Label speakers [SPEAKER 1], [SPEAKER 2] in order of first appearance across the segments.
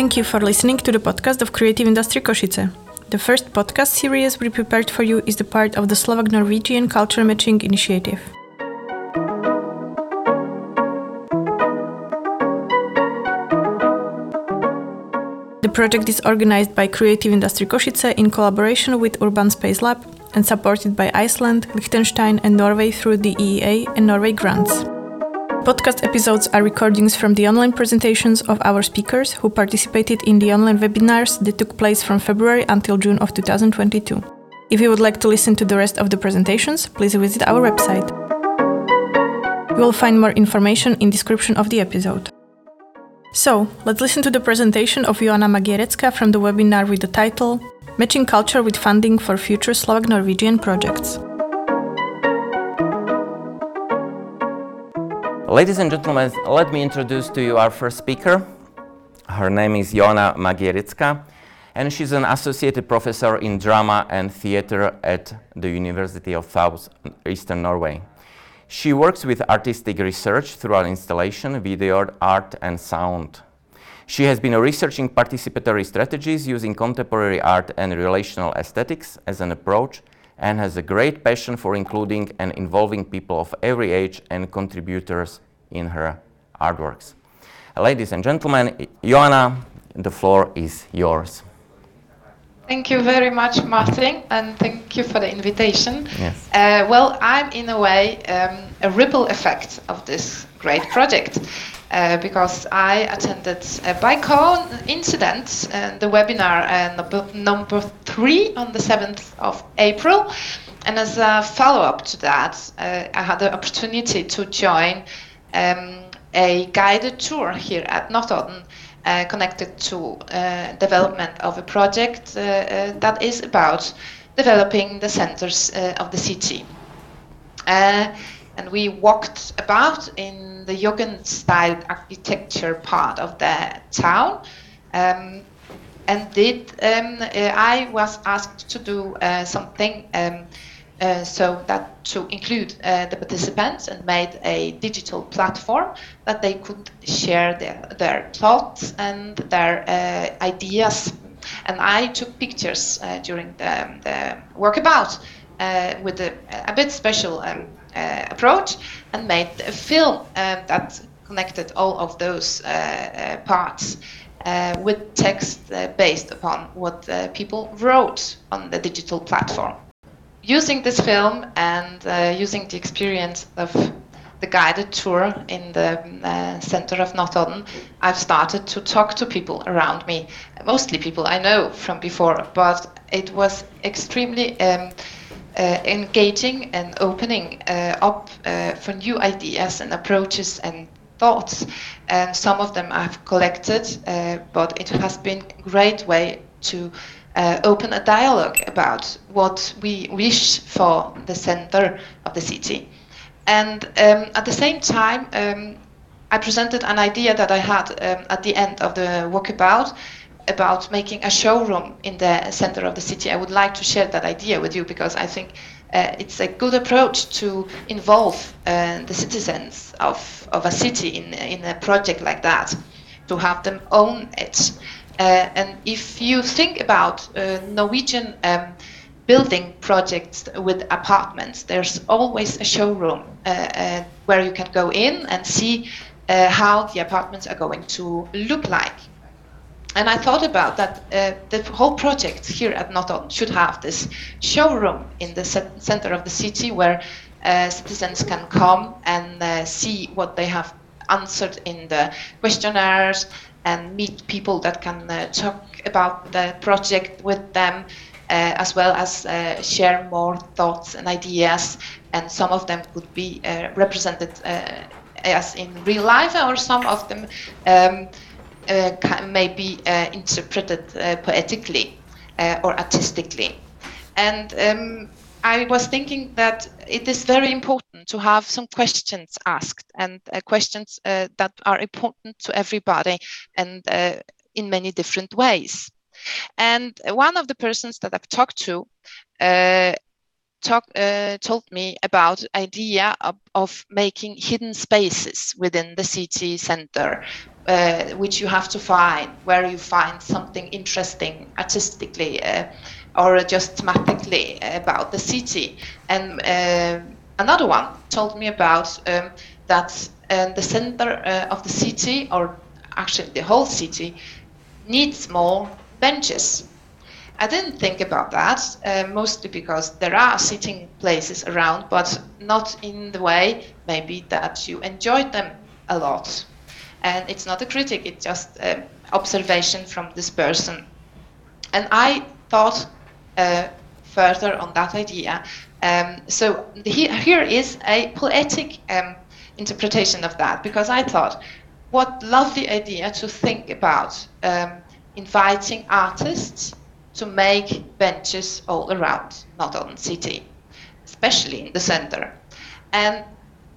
[SPEAKER 1] Thank you for listening to the podcast of Creative Industry Košice. The first podcast series we prepared for you is the part of the Slovak Norwegian Culture Matching Initiative. The project is organized by Creative Industry Košice in collaboration with Urban Space Lab and supported by Iceland, Liechtenstein, and Norway through the EEA and Norway grants. Podcast episodes are recordings from the online presentations of our speakers who participated in the online webinars that took place from February until June of 2022. If you would like to listen to the rest of the presentations, please visit our website. You will find more information in description of the episode. So, let's listen to the presentation of Joanna Magierecka from the webinar with the title Matching Culture with Funding for Future Slovak Norwegian Projects.
[SPEAKER 2] Ladies and gentlemen, let me introduce to you our first speaker. Her name is Joanna Magierecka, and she's an associated professor in drama and theater at the University of South Eastern Norway. She works with artistic research throughout installation, video art, and sound. She has been researching participatory strategies using contemporary art and relational aesthetics as an approach and has a great passion for including and involving people of every age and contributors in her artworks. Ladies and gentlemen, Joanna, the floor is yours.
[SPEAKER 3] Thank you very much, Martin, and thank you for the invitation.
[SPEAKER 2] Yes.
[SPEAKER 3] Uh, well, I'm in a way um, a ripple effect of this great project. Uh, because I attended uh, by coincidence uh, the webinar uh, number, number three on the 7th of April. And as a follow up to that, uh, I had the opportunity to join um, a guided tour here at Notodden. Uh, connected to development of a project that is about developing the centers of the city and we walked about in the Jugendstil architecture part of the town. Um, and did um, uh, I was asked to do uh, something um, uh, so that to include uh, the participants and made a digital platform that they could share their, their thoughts and their uh, ideas. And I took pictures uh, during the, the walkabout with a, bit special um, approach and made a film um, that connected all of those uh, uh, with text based upon what people wrote on the digital platform. Using this film and using the experience of the guided tour in the uh, center of Notodden, I've started to talk to people around me, mostly people I know from before, but it was extremely um, uh, engaging and opening uh, up uh, for new ideas and approaches and thoughts. And some of them I've collected, uh, but it has been a great way to uh, open a dialogue about what we wish for the center of the city. And um, at the same time, um, I presented an idea that I had um, at the end of the walkabout about making a showroom in the center of the city. I would like to share that idea with you because I think uh, it's a good approach to involve uh, the citizens of, of a city in, in a project like that, to have them own it. Uh, and if you think about uh, Norwegian um, building projects with apartments, there's always a showroom uh, uh, where you can go in and see how the apartments are going to look like and I thought about that uh, the whole project here at Notodden should have this showroom in the center of the city where uh, citizens can come and uh, see what they have answered in the questionnaires and meet people that can uh, talk about the project with them uh, as well as uh, share more thoughts and ideas. And some of them could be represented as in real life or some of them um, may be uh, interpreted uh, poetically or artistically. And um, I was thinking that it is very important to have some questions asked and uh, questions uh, that are important to everybody and uh, in many different ways. And one of the persons that I've talked to talk, told me about idea of, of, making hidden spaces within the city center uh, which you have to find, where you find something interesting artistically uh, or just thematically about the city. And uh, another one told me about um, that uh, the center of the city, or actually the whole city, needs more benches. I didn't think about that, uh, mostly because there are sitting places around, but not in the way maybe that you enjoyed them a lot. And it's not a critic, it's just an observation from this person. And I thought uh, further on that idea. Um, so he, here is a poetic um, interpretation of that, because I thought, what lovely idea to think about um, inviting artists to make benches all around Notodden City, especially in the center. And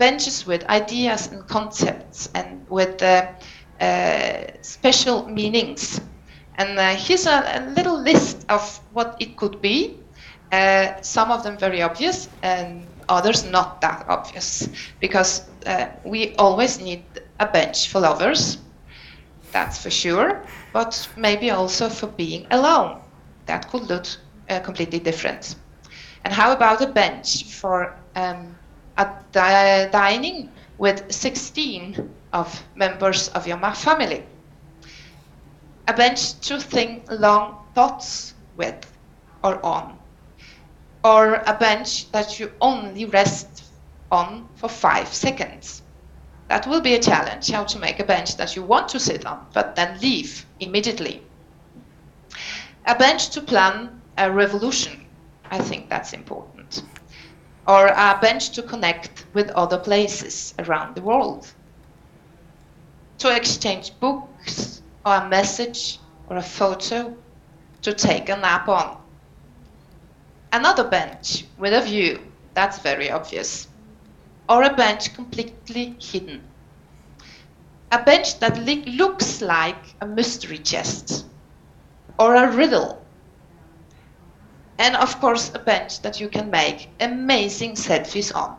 [SPEAKER 3] benches with ideas and concepts and with uh, uh, special meanings. And uh, here's a, a, little list of what it could be. Some of them very obvious and others not that obvious because uh, we always need a bench for lovers, that's for sure, but maybe also for being alone that could look uh, completely different. And how about a bench for um, a di dining with 16 of members of your family? A bench to think long thoughts with or on. Or a bench that you only rest on for five seconds. That will be a challenge, how to make a bench that you want to sit on, but then leave immediately a bench to plan a revolution. I think that's important. Or a bench to connect with other places around the world. To exchange books, or a message, or a photo, to take a nap on. Another bench with a view, that's very obvious. Or a bench completely hidden. A bench that looks like a mystery chest or a riddle. And of course, a bench that you can make amazing selfies on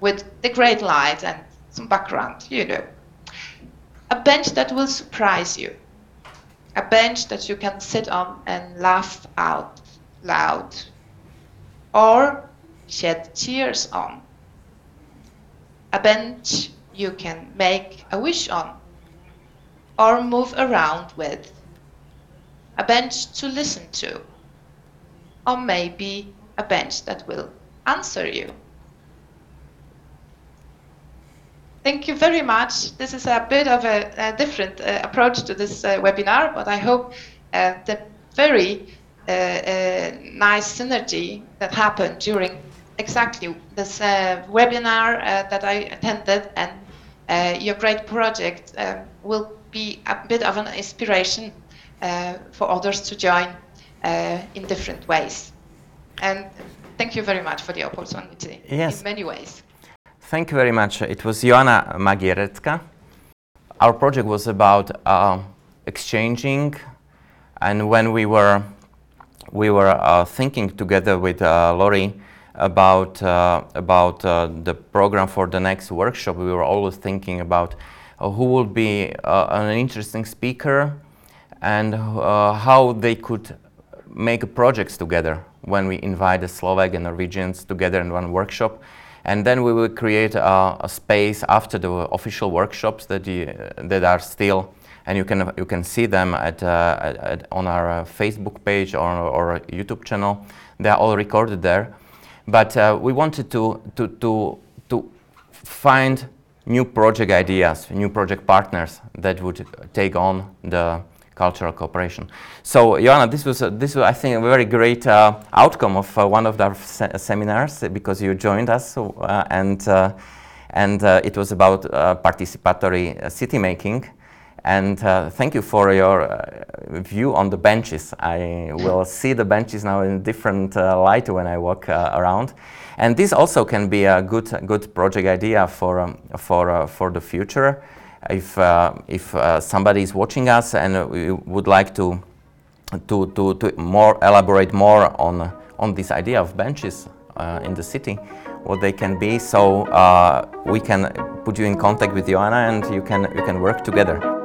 [SPEAKER 3] with the great light and some background, you know. A bench that will surprise you. A bench that you can sit on and laugh out loud or shed tears on. A bench you can make a wish on or move around with a bench to listen to, or maybe a bench that will answer you. Thank you very much. This is a bit of a, a different uh, approach to this uh, webinar, but I hope uh, the very uh, uh, nice synergy that happened during exactly this uh, webinar that I attended and your great project will be a bit of an inspiration for others to join in different ways. And thank you very much for the opportunity yes. in many ways.
[SPEAKER 2] Thank you very much. It was Joanna Magierecka. Our project was about uh, exchanging, and when we were we were uh, thinking together with uh, Lori about uh, about the program for the next workshop, we were always thinking about who would be an interesting speaker and uh, how they could make projects together when we invite the Slovak and Norwegians together in one workshop. And then we will create a, a space after the official workshops that, you, that are still, and you can, you can see them at, uh, at, on our uh, Facebook page or, or YouTube channel. They are all recorded there. But uh, we wanted to, to, to, to find new project ideas, new project partners that would take on the cultural cooperation. So, Joanna, this was, uh, this was, I think, a very great uh, outcome of uh, one of our se seminars because you joined us, uh, and uh, and uh, it was about participatory city making. And thank you for your view on the benches. I will see the benches now in different light when I walk around. And this also can be a good, good project idea for, um, for, for the future if, uh, if uh, somebody is watching us and we would like to, to, to, to more elaborate more on, on this idea of benches uh, in the city, what they can be. So we can put you in contact with Joanna and you can, you can work together.